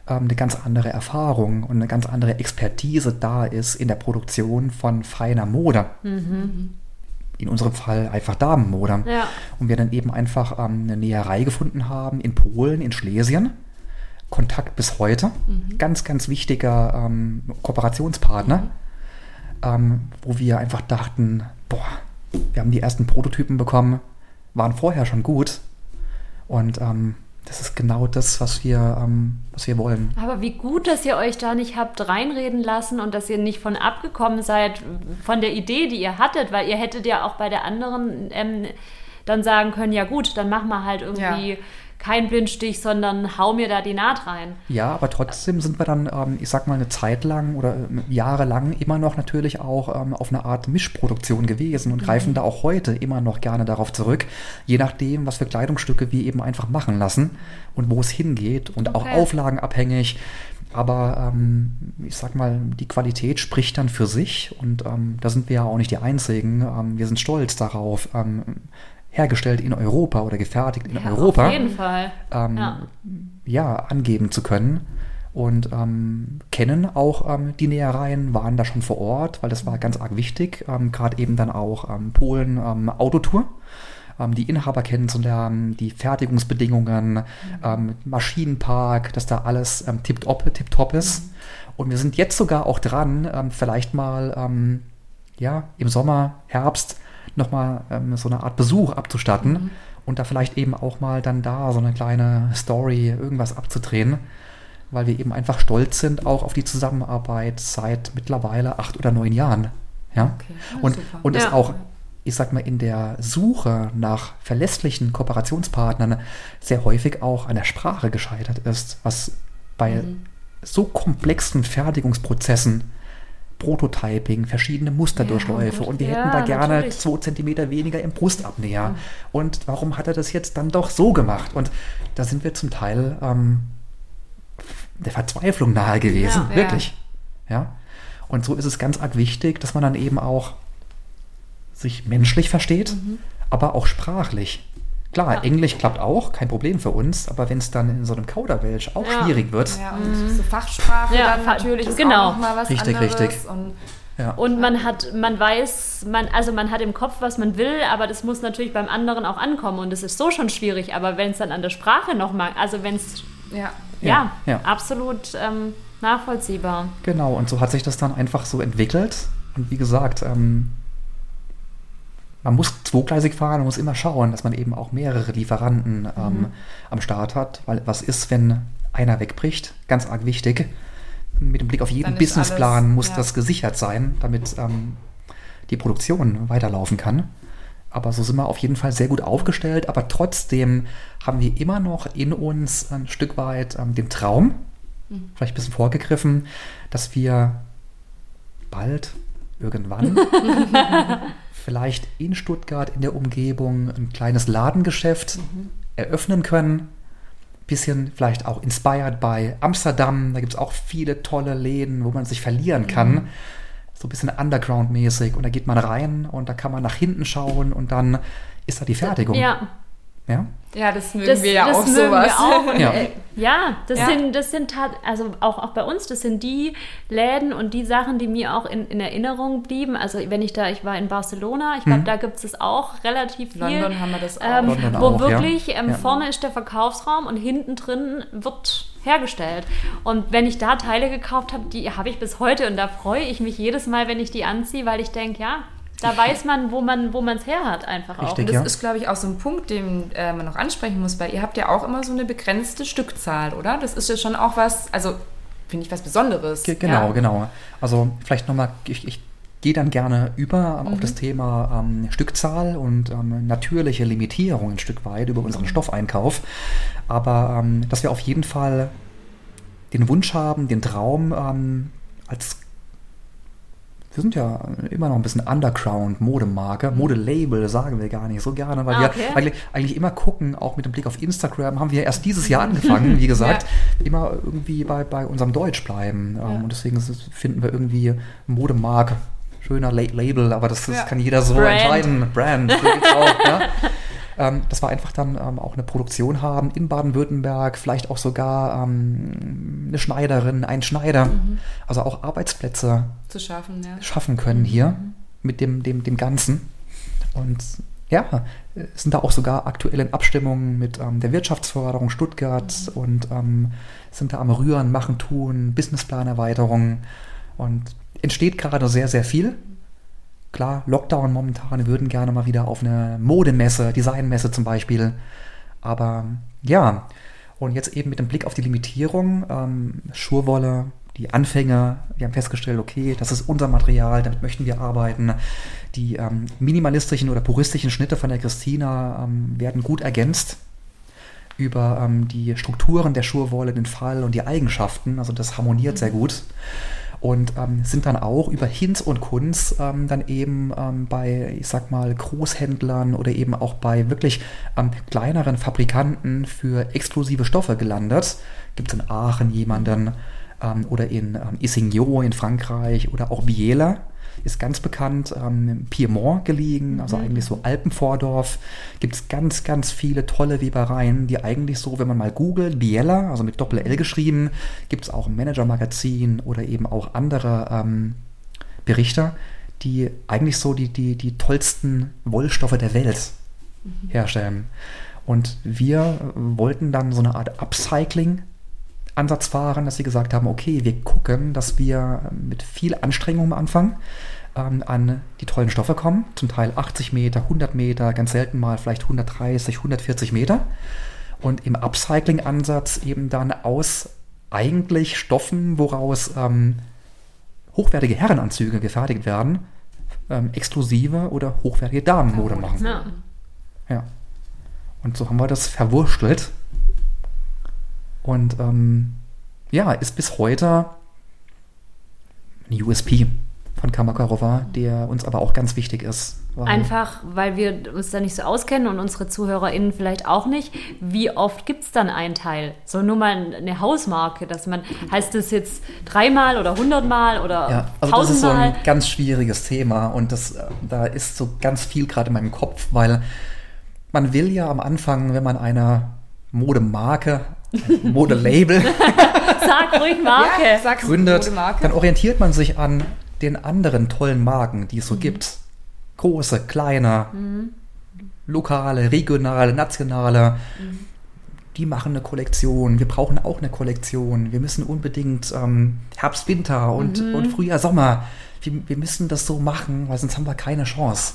D: ähm, eine ganz andere Erfahrung und eine ganz andere Expertise da ist in der Produktion von feiner Mode in unserem Fall einfach Damenmode.
B: Ja.
D: Und wir dann eben einfach ähm, eine Näherei gefunden haben in Polen, in Schlesien. Kontakt bis heute. Ganz, ganz wichtiger ähm, Kooperationspartner, ähm, wo wir einfach dachten, boah, wir haben die ersten Prototypen bekommen, waren vorher schon gut. Und ähm, das ist genau das, was wir, ähm, was wir wollen.
B: Aber wie gut, dass ihr euch da nicht habt reinreden lassen und dass ihr nicht von abgekommen seid von der Idee, die ihr hattet, weil ihr hättet ja auch bei der anderen ähm, dann sagen können, ja gut, dann machen wir halt irgendwie
C: Ja.
B: Kein Blindstich, sondern hau mir da die Naht rein.
D: Ja, aber trotzdem sind wir dann, ähm, ich sag mal, eine Zeit lang oder ähm, jahrelang immer noch natürlich auch ähm, auf eine Art Mischproduktion gewesen und greifen da auch heute immer noch gerne darauf zurück, je nachdem, was für Kleidungsstücke wir eben einfach machen lassen und wo es hingeht und auch
B: Okay.
D: auflagenabhängig. Aber ähm, ich sag mal, die Qualität spricht dann für sich und ähm, da sind wir ja auch nicht die Einzigen. Ähm, wir sind stolz darauf, ähm, hergestellt in Europa oder gefertigt in
B: Ja,
D: Europa
B: Auf jeden Fall.
D: ähm,
B: Ja.
D: ja. angeben zu können. und ähm, kennen auch ähm, die Nähereien, waren da schon vor Ort, weil das war ganz arg wichtig, ähm, gerade eben dann auch ähm, Polen ähm, Autotour die Inhaber kennenzulernen, die Fertigungsbedingungen, ähm, Maschinenpark, dass da alles ähm, tipptopp tip top ist. Und wir sind jetzt sogar auch dran, ähm, vielleicht mal ja, im Sommer, Herbst nochmal ähm, so eine Art Besuch abzustatten
C: Mhm.
D: und da vielleicht eben auch mal dann da so eine kleine Story, irgendwas abzudrehen, weil wir eben einfach stolz sind auch auf die Zusammenarbeit seit mittlerweile acht oder neun Jahren. Ja?
C: Okay, ja,
D: und
C: super.
D: und es
B: Ja.
D: auch, ich sag mal, in der Suche nach verlässlichen Kooperationspartnern sehr häufig auch an der Sprache gescheitert ist, was bei
C: Mhm.
D: so komplexen Fertigungsprozessen Prototyping, verschiedene Musterdurchläufe
C: gut.
D: und wir
B: Ja,
D: hätten da gerne
B: natürlich.
D: zwei Zentimeter weniger im Brustabnäher. Und warum hat er das jetzt dann doch so gemacht? Und da sind wir zum Teil ähm, der Verzweiflung nahe gewesen,
B: Ja.
D: wirklich. Ja. Und so ist es ganz arg wichtig, dass man dann eben auch sich menschlich versteht, aber auch sprachlich. Klar,
B: Ja.
D: Englisch klappt auch, kein Problem für uns, aber wenn es dann in so einem Kauderwelsch auch
B: Ja.
D: schwierig wird,
C: Ja, und so Fachsprache
B: Ja,
C: dann natürlich ist
B: genau.
C: auch noch mal was
D: Richtig,
C: anderes.
D: richtig.
C: Und
D: ja.
B: Und man hat, man weiß, man, also man hat im Kopf, was man will, aber das muss natürlich beim anderen auch ankommen und das ist so schon schwierig. Aber wenn es dann an der Sprache nochmal, also wenn es,
C: ja,
B: ja,
D: ja.
B: absolut ähm, nachvollziehbar.
D: Genau, und so hat sich das dann einfach so entwickelt. Und wie gesagt, ähm, man muss zweigleisig fahren, man muss immer schauen, dass man eben auch mehrere Lieferanten ähm, am Start hat. Weil was ist, wenn einer wegbricht? Ganz arg wichtig. Mit dem Blick auf jeden Businessplan
C: alles-
D: muss
C: ja.
D: das gesichert sein, damit ähm, die Produktion weiterlaufen kann. Aber so sind wir auf jeden Fall sehr gut aufgestellt. Aber trotzdem haben wir immer noch in uns ein Stück weit ähm, den Traum, vielleicht ein bisschen vorgegriffen, dass wir bald, irgendwann, (laughs) (laughs) vielleicht in Stuttgart in der Umgebung ein kleines Ladengeschäft eröffnen können. Bisschen vielleicht auch inspired by Amsterdam. Da gibt es auch viele tolle Läden, wo man sich verlieren kann. So ein bisschen underground-mäßig. Und da geht man rein und da kann man nach hinten schauen und dann ist da die Fertigung.
B: Ja,
D: Ja?
C: ja, das mögen
B: das,
C: wir ja
B: das
C: auch
B: mögen
C: sowas.
B: wir auch.
D: Ja.
B: äh, ja, das
C: Ja.
B: sind, das sind also auch, auch bei uns, das sind die Läden und die Sachen, die mir auch in, in Erinnerung blieben. Also wenn ich da, ich war in Barcelona, ich glaube, da gibt es auch relativ viel.
C: London haben wir das auch.
B: Ähm,
D: London
B: wo
D: auch, ja.
B: wirklich ähm,
D: Ja.
B: vorne ist der Verkaufsraum und hinten drin wird hergestellt. Und wenn ich da Teile gekauft habe, die habe ich bis heute und da freue ich mich jedes Mal, wenn ich die anziehe, weil ich denke, ja, da weiß man, wo man wo man es her hat einfach auch.
D: Richtig,
B: Und das
D: ja.
C: ist, glaube ich, auch so ein Punkt, den äh, man noch ansprechen muss, weil ihr habt ja auch immer so eine begrenzte Stückzahl, oder? Das ist ja schon auch was, also finde ich was Besonderes.
D: Ge genau,
C: ja?
D: genau. Also vielleicht nochmal, ich, ich gehe dann gerne über ähm, auf das Thema ähm, Stückzahl und ähm, natürliche Limitierung ein Stück weit über unseren Stoffeinkauf. Aber ähm, dass wir auf jeden Fall den Wunsch haben, den Traum ähm, als wir sind ja immer noch ein bisschen Underground-Modemarke, Modelabel sagen wir gar nicht so gerne, weil
B: Ah,
D: wir
B: okay.
D: eigentlich, eigentlich immer gucken, auch mit dem Blick auf Instagram, haben wir erst dieses Jahr angefangen, (laughs) wie gesagt, immer irgendwie bei, bei unserem Deutsch bleiben. Ähm,
C: Ja.
D: Und deswegen ist finden wir irgendwie Modemarke, schöner La Label, aber das, das
C: Ja.
D: kann jeder so
B: Brand.
D: entscheiden. Brand, so auch, ja. (laughs) Ähm, dass wir einfach dann ähm, auch eine Produktion haben in Baden-Württemberg, vielleicht auch sogar ähm, eine Schneiderin, ein Schneider, also auch Arbeitsplätze
C: Zu schaffen, ja.
D: schaffen können hier mit dem, dem, dem Ganzen. Und ja, sind da auch sogar aktuell in Abstimmungen mit ähm, der Wirtschaftsförderung Stuttgart und ähm, sind da am Rühren, Machen, Tun, Businessplanerweiterung und entsteht gerade sehr, sehr viel. Klar, Lockdown momentan, würden gerne mal wieder auf eine Modemesse, Designmesse zum Beispiel. Aber ja, und jetzt eben mit dem Blick auf die Limitierung, ähm, Schurwolle, die Anfänge, wir haben festgestellt, okay, das ist unser Material, damit möchten wir arbeiten. Die ähm, minimalistischen oder puristischen Schnitte von der Christina ähm, werden gut ergänzt über ähm, die Strukturen der Schurwolle, den Fall und die Eigenschaften. Also das harmoniert sehr gut. Und ähm, sind dann auch über Hinz und Kunz ähm, dann eben ähm, bei, ich sag mal, Großhändlern oder eben auch bei wirklich ähm, kleineren Fabrikanten für exklusive Stoffe gelandet. Gibt es in Aachen jemanden ähm, oder in ähm, Issigno in Frankreich oder auch Biela. Ist ganz bekannt, ähm, im Piemont gelegen, also
B: Mhm.
D: eigentlich so Alpenvordorf. Gibt es ganz, ganz viele tolle Webereien, die eigentlich so, wenn man mal googelt, Biella, also mit Doppel-L geschrieben, gibt es auch im Manager-Magazin oder eben auch andere ähm, Berichte, die eigentlich so die, die, die tollsten Wollstoffe der Welt herstellen. Und wir wollten dann so eine Art Upcycling-Ansatz fahren, dass sie gesagt haben, okay, wir gucken, dass wir mit viel Anstrengung am Anfang ähm, an die tollen Stoffe kommen. Zum Teil 80 Meter, 100 Meter, ganz selten mal vielleicht 130, 140 Meter. Und im Upcycling-Ansatz eben dann aus eigentlich Stoffen, woraus ähm, hochwertige Herrenanzüge gefertigt werden, ähm, exklusive oder hochwertige Damenmode machen.
B: Ja.
D: Und so haben wir das verwurstelt. Und ähm, ja, ist bis heute ein USP von Kamakarova, der uns aber auch ganz wichtig ist. weil-
B: Einfach, weil wir uns da nicht so auskennen und unsere ZuhörerInnen vielleicht auch nicht. Wie oft gibt es dann einen Teil? So nur mal eine Hausmarke, dass man, heißt das jetzt dreimal oder hundertmal oder
D: Ja, also das ist so ein ganz schwieriges Thema und das, äh, da ist so ganz viel gerade in meinem Kopf, weil man will ja am Anfang, wenn man eine Modemarke, Modelabel (laughs)
B: Sag ruhig Marke.
C: Ja, sag's
D: gründet,
C: Modemarke.
D: dann orientiert man sich an den anderen tollen Marken, die es so gibt. Große, kleine, lokale, regionale, nationale. Die machen eine Kollektion. Wir brauchen auch eine Kollektion. Wir müssen unbedingt ähm, Herbst, Winter und, und Frühjahr, Sommer. Wir, wir müssen das so machen, weil sonst haben wir keine Chance.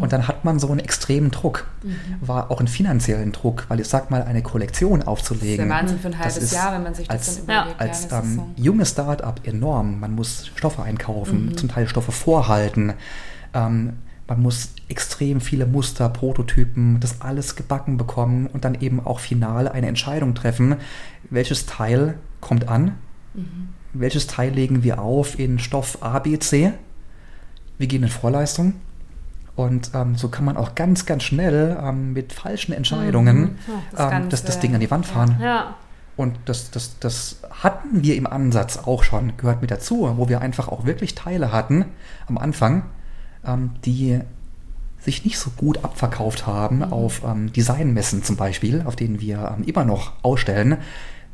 D: Und dann hat man so einen extremen Druck, war auch einen finanziellen Druck, weil ich sag mal, eine Kollektion
C: Das ist
D: aufzulegen.
C: der Wahnsinn für ein halbes Jahr, wenn man sich das
D: als-
C: dann überlegt.
D: als
C: ja, ist
D: ähm,
C: so.
D: junges Start-up enorm. Man muss Stoffe einkaufen,
C: Mhm.
D: zum Teil Stoffe vorhalten. Ähm, man muss extrem viele Muster, Prototypen, das alles gebacken bekommen und dann eben auch final eine Entscheidung treffen, welches Teil kommt an,
C: Mhm.
D: welches Teil legen wir auf in Stoff A, B, C. Wir gehen in Vorleistung. Und ähm, so kann man auch ganz, ganz schnell ähm, mit falschen Entscheidungen
C: Das
D: ähm, das, das Ding an die Wand fahren.
B: Ja.
D: Und das, das, das hatten wir im Ansatz auch schon, gehört mit dazu, wo wir einfach auch wirklich Teile hatten am Anfang, ähm, die sich nicht so gut abverkauft haben auf ähm, Designmessen zum Beispiel, auf denen wir ähm, immer noch ausstellen,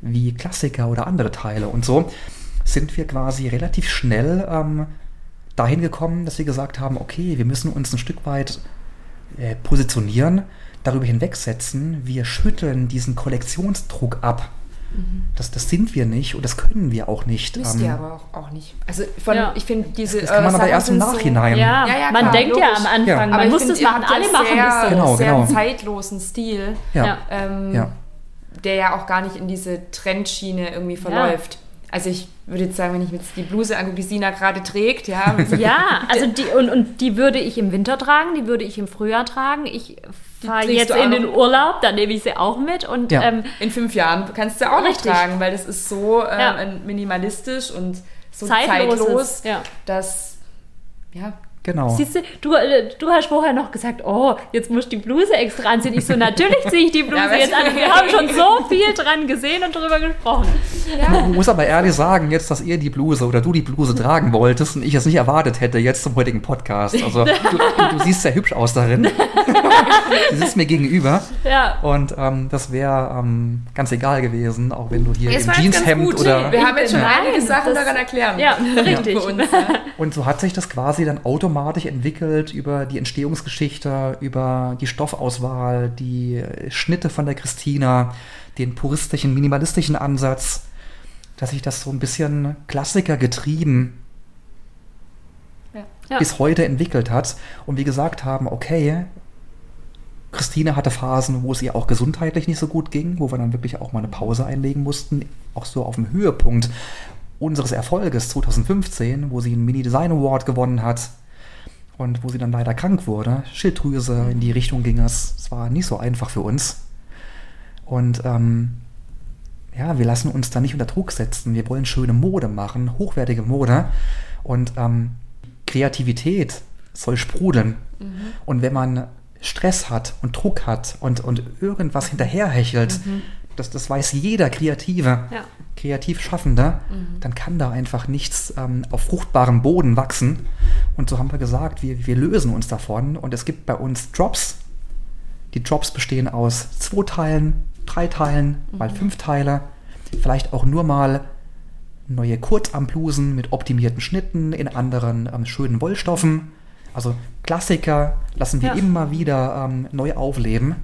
D: wie Klassiker oder andere Teile. Und so sind wir quasi relativ schnell ähm, dahin gekommen, dass wir gesagt haben, okay, wir müssen uns ein Stück weit äh, positionieren, darüber hinwegsetzen, wir schütteln diesen Kollektionsdruck ab. Das, das sind wir nicht und das können wir auch nicht.
C: Müsst
D: Ähm,
C: ihr aber auch, auch nicht. Also von,
B: Ja.
C: ich finde diese
D: das kann man
C: eure
D: aber erst im
C: sind so-
D: Nachhinein.
B: Ja,
C: Ja, ja,
B: man
C: klar,
B: denkt ja
C: logisch.
B: am Anfang,
D: Ja.
B: man muss das machen,
C: ja
B: alle machen
C: sehr,
B: das so.
D: Genau,
C: sehr
D: genau.
C: zeitlosen Stil,
D: Ja.
B: Ja.
C: ähm,
D: Ja.
C: der ja auch gar nicht in diese Trendschiene irgendwie verläuft. Also ich würde jetzt sagen, wenn ich mir jetzt die Bluse angucke, die Sina gerade trägt, ja, (laughs)
B: Ja, also die und, und die würde ich im Winter tragen, die würde ich im Frühjahr tragen. Ich fahre jetzt
C: auch
B: in den
C: noch-
B: Urlaub, dann nehme ich sie auch mit und
D: Ja.
B: ähm,
C: in fünf Jahren kannst du auch noch
B: Richtig.
C: tragen, weil das ist so ähm,
B: Ja.
C: minimalistisch und so
B: Zeitloses,
C: zeitlos,
B: ja.
C: dass ja,
D: Genau.
B: Siehst du, du, äh, du hast vorher noch gesagt, oh, jetzt musst du die Bluse extra anziehen. Ich so, natürlich ziehe ich die (laughs) Bluse
C: Ja,
B: jetzt an. Wir haben schon so viel dran gesehen und drüber gesprochen.
D: Man muss aber ehrlich sagen, jetzt, dass ihr die Bluse oder du die Bluse tragen wolltest und ich es nicht erwartet hätte, jetzt zum heutigen Podcast. Also du, du, siehst sehr hübsch aus darin. du sitzt mir gegenüber.
B: Ja.
D: Und ähm, das wäre ähm, ganz egal gewesen, auch wenn du hier im
C: jetzt ganz
D: Jeanshemd
C: gut.
D: oder.
C: Wir haben jetzt schon einige Sachen daran erklären.
B: Ja, richtig.
C: Ja.
D: Und so hat sich das quasi dann automatisch entwickelt über die Entstehungsgeschichte, über die Stoffauswahl, die Schnitte von der Christina, den puristischen, minimalistischen Ansatz, dass sich das so ein bisschen Klassiker getrieben
B: Ja.
D: bis heute entwickelt hat. Und wir gesagt haben, okay, Christine hatte Phasen, wo es ihr auch gesundheitlich nicht so gut ging, wo wir dann wirklich auch mal eine Pause einlegen mussten, auch so auf dem Höhepunkt unseres Erfolges 2015, wo sie einen Mini-Design Award gewonnen hat und wo sie dann leider krank wurde. Schilddrüse, in die Richtung ging es. Es war nicht so einfach für uns. Und ähm, ja, wir lassen uns da nicht unter Druck setzen. Wir wollen schöne Mode machen, hochwertige Mode. Und ähm, Kreativität soll sprudeln. Und wenn man Stress hat und Druck hat und, und irgendwas hinterherhechelt, das, das weiß jeder Kreative,
B: Ja.
D: kreativ Schaffende, dann kann da einfach nichts ähm, auf fruchtbarem Boden wachsen. Und so haben wir gesagt, wir, wir lösen uns davon. Und es gibt bei uns Drops. Die Drops bestehen aus zwei Teilen, drei Teilen, mhm. mal fünf Teile. Vielleicht auch nur mal neue Kurzamplusen mit optimierten Schnitten in anderen ähm, schönen Wollstoffen. Also Klassiker lassen wir ja. immer wieder ähm, neu aufleben,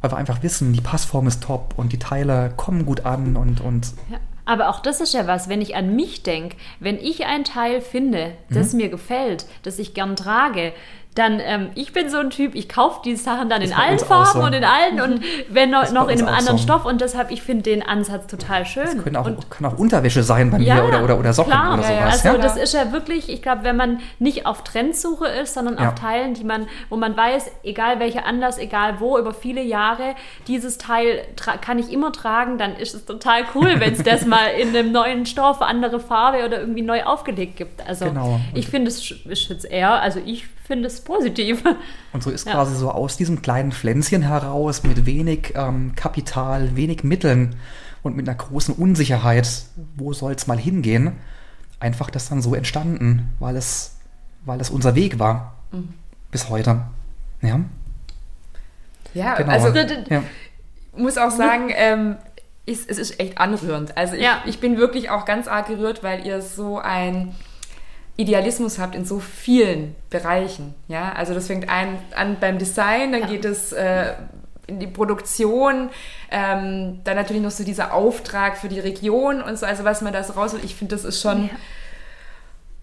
D: weil wir einfach wissen, die Passform ist top und die Teile kommen gut an und, und
B: ja. Aber auch das ist ja was, wenn ich an mich denke, wenn ich ein Teil finde, das mhm. mir gefällt, das ich gern trage, dann, ähm, ich bin so ein Typ, ich kaufe die Sachen dann in allen Farben so. und in allen und (laughs) wenn noch, noch in einem anderen so. Stoff und deshalb, ich finde den Ansatz total schön. Das
D: können auch,
B: und,
D: kann auch Unterwäsche sein bei mir ja, oder, oder, oder Socken klar, oder sowas.
B: Ja, also das ist ja wirklich, ich glaube, wenn man nicht auf Trendsuche ist, sondern auf Teilen, die man, wo man weiß, egal welcher Anlass, egal wo, über viele Jahre, dieses Teil kann ich immer tragen, dann ist es total cool, (laughs) wenn es das mal in einem neuen Stoff, andere Farbe oder irgendwie neu aufgelegt gibt. Also genau. ich finde es jetzt eher, also ich finde es positiv.
D: Und so ist ja. quasi so aus diesem kleinen Pflänzchen heraus mit wenig ähm, Kapital, wenig Mitteln und mit einer großen Unsicherheit, wo soll es mal hingehen, einfach das dann so entstanden, weil es, weil es unser Weg war mhm. bis heute. Ja,
C: ja genau. also ja. muss auch sagen, ähm, ist, es ist echt anrührend. Also ich, ja. ich bin wirklich auch ganz arg gerührt, weil ihr so ein Idealismus habt in so vielen Bereichen. Ja, also das fängt ein, an beim Design, dann ja. geht es äh, in die Produktion, ähm, dann natürlich noch so dieser Auftrag für die Region und so, also was man da so raus Ich finde, das ist schon.
B: Ja.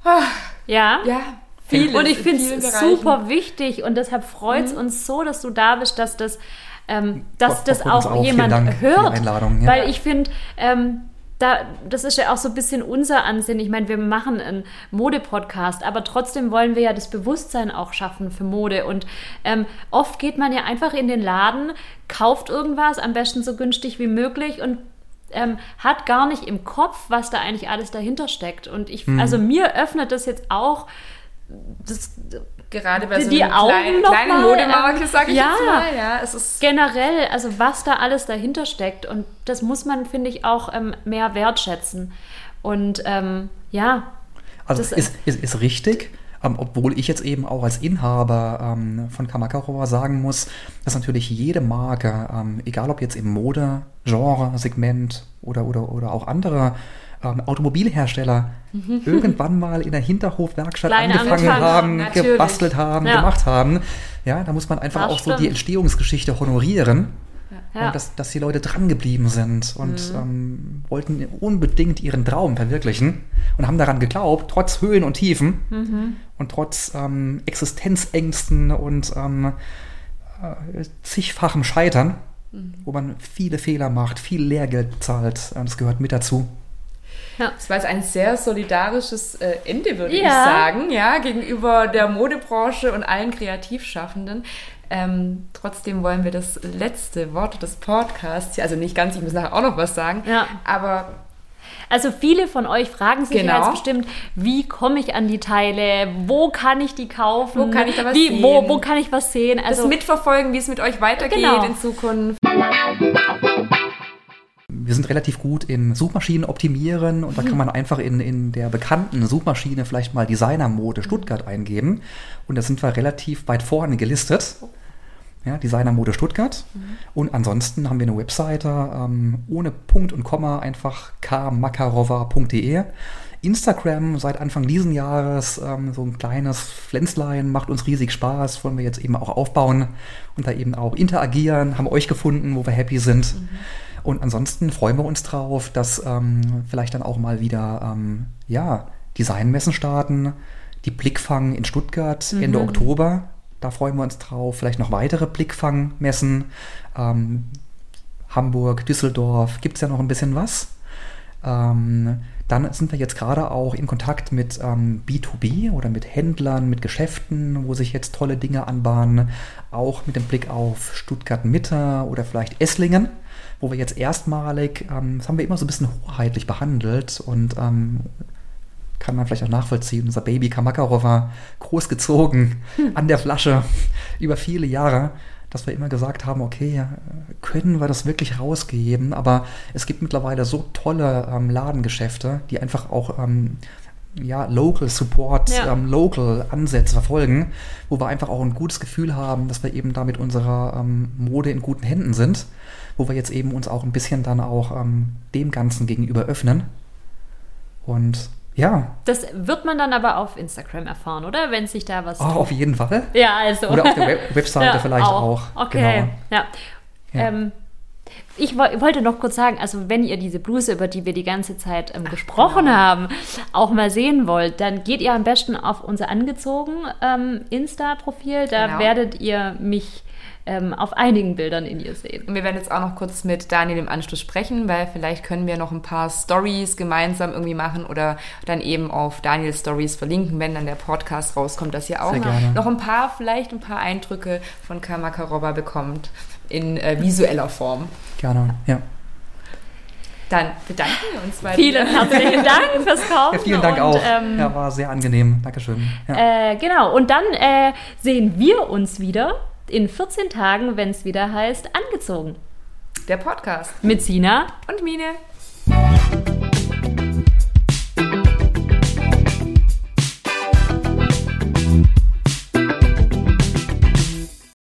B: Oh, ja. ja vieles, und ich finde es super wichtig und deshalb freut es mhm. uns so, dass du da bist, dass das, ähm, dass das auch, auch jemand hört. Ja. Weil ich finde, ähm, da, das ist ja auch so ein bisschen unser Ansinn. Ich meine, wir machen einen Mode-Podcast, aber trotzdem wollen wir ja das Bewusstsein auch schaffen für Mode. Und ähm, oft geht man ja einfach in den Laden, kauft irgendwas, am besten so günstig wie möglich und ähm, hat gar nicht im Kopf, was da eigentlich alles dahinter steckt. Und ich, mhm. also mir öffnet das jetzt auch das
C: gerade bei
B: so die einer kleinen, kleinen
C: Modemarke, sage ich
B: ja, jetzt mal. Ja, es ist generell, also was da alles dahinter steckt. Und das muss man, finde ich, auch ähm, mehr wertschätzen. Und ähm, ja.
D: Also das ist, ist, ist richtig. Ähm, obwohl ich jetzt eben auch als Inhaber ähm, von Kamakarova sagen muss, dass natürlich jede Marke, ähm, egal ob jetzt im Mode, Genre, Segment oder, oder, oder auch andere ähm, Automobilhersteller mhm. irgendwann mal in der Hinterhofwerkstatt Kleine angefangen haben, natürlich. gebastelt haben, ja. gemacht haben. Ja, da muss man einfach das auch stimmt. so die Entstehungsgeschichte honorieren. Ja. Und dass, dass die Leute dran geblieben sind und mhm. ähm, wollten unbedingt ihren Traum verwirklichen und haben daran geglaubt, trotz Höhen und Tiefen mhm. und trotz ähm, Existenzängsten und ähm, äh, zigfachem Scheitern, mhm. wo man viele Fehler macht, viel Lehrgeld zahlt. Das gehört mit dazu.
C: Ja. Das war jetzt ein sehr solidarisches äh, Ende, würde ja. ich sagen, ja, gegenüber der Modebranche und allen Kreativschaffenden. Ähm, trotzdem wollen wir das letzte Wort des Podcasts, also nicht ganz, ich muss nachher auch noch was sagen,
B: ja.
C: aber
B: also viele von euch fragen sich genau. jetzt bestimmt, wie komme ich an die Teile? Wo kann ich die kaufen?
C: Wo kann ich da was
B: wie,
C: sehen?
B: Wo, wo kann ich was sehen?
C: Also das mitverfolgen, wie es mit euch weitergeht genau. in Zukunft
D: wir sind relativ gut in Suchmaschinen optimieren und da kann man einfach in, in der bekannten Suchmaschine vielleicht mal Designermode Stuttgart eingeben und da sind wir relativ weit vorne gelistet. Ja, Designermode Stuttgart. Mhm. Und ansonsten haben wir eine Webseite ähm, ohne Punkt und Komma, einfach kmakarova.de. Instagram seit Anfang diesen Jahres ähm, so ein kleines Pflänzlein, macht uns riesig Spaß, wollen wir jetzt eben auch aufbauen und da eben auch interagieren, haben euch gefunden, wo wir happy sind. Mhm. Und ansonsten freuen wir uns drauf, dass ähm, vielleicht dann auch mal wieder ähm, ja, Designmessen starten. Die Blickfang in Stuttgart mhm. Ende Oktober. Da freuen wir uns drauf. Vielleicht noch weitere Blickfangmessen. Ähm, Hamburg, Düsseldorf. Gibt es ja noch ein bisschen was. Ähm, dann sind wir jetzt gerade auch in Kontakt mit ähm, B2B oder mit Händlern, mit Geschäften, wo sich jetzt tolle Dinge anbahnen. Auch mit dem Blick auf Stuttgart Mitte oder vielleicht Esslingen wo wir jetzt erstmalig, ähm, das haben wir immer so ein bisschen hoheitlich behandelt und ähm, kann man vielleicht auch nachvollziehen. Unser Baby Kamakarova großgezogen hm. an der Flasche (laughs) über viele Jahre, dass wir immer gesagt haben, okay, können wir das wirklich rausgeben? Aber es gibt mittlerweile so tolle ähm, Ladengeschäfte, die einfach auch ähm, ja, Local Support,
B: Ja.
D: ähm, Local Ansätze verfolgen, wo wir einfach auch ein gutes Gefühl haben, dass wir eben da mit unserer ähm, Mode in guten Händen sind, wo wir jetzt eben uns auch ein bisschen dann auch ähm, dem Ganzen gegenüber öffnen. Und ja,
B: Das wird man dann aber auf Instagram erfahren, oder? Wenn sich da was
D: oh, auf jeden Fall.
B: Ja, also.
D: Oder auf der Web Webseite (laughs)
B: Ja,
D: vielleicht auch.
B: Okay,
D: Genau.
B: ja.
D: Ja.
B: Ähm, ich wo- wollte noch kurz sagen, also wenn ihr diese Bluse, über die wir die ganze Zeit ähm, gesprochen
C: genau.
B: haben, auch mal sehen wollt, dann geht ihr am besten auf unser angezogen ähm, Insta-Profil. Da
C: Genau.
B: werdet ihr mich ähm, auf einigen Bildern in ihr sehen.
C: Und wir werden jetzt auch noch kurz mit Daniel im Anschluss sprechen, weil vielleicht können wir noch ein paar Stories gemeinsam irgendwie machen oder dann eben auf Daniels Stories verlinken, wenn dann der Podcast rauskommt, dass ihr auch noch ein paar, vielleicht ein paar Eindrücke von Kamakaroba bekommt in äh, visueller Form.
D: Gerne, ja.
C: Dann bedanken wir uns bei
B: Vielen herzlichen Dank fürs Kaufen.
D: ja vielen Dank
B: und,
D: auch.
B: Ähm,
D: ja, war sehr angenehm. Dankeschön. Ja.
B: Äh, genau, und dann äh, sehen wir uns wieder in 14 Tagen, wenn es wieder heißt, angezogen.
C: Der Podcast
B: Mit Sina
C: und Mine.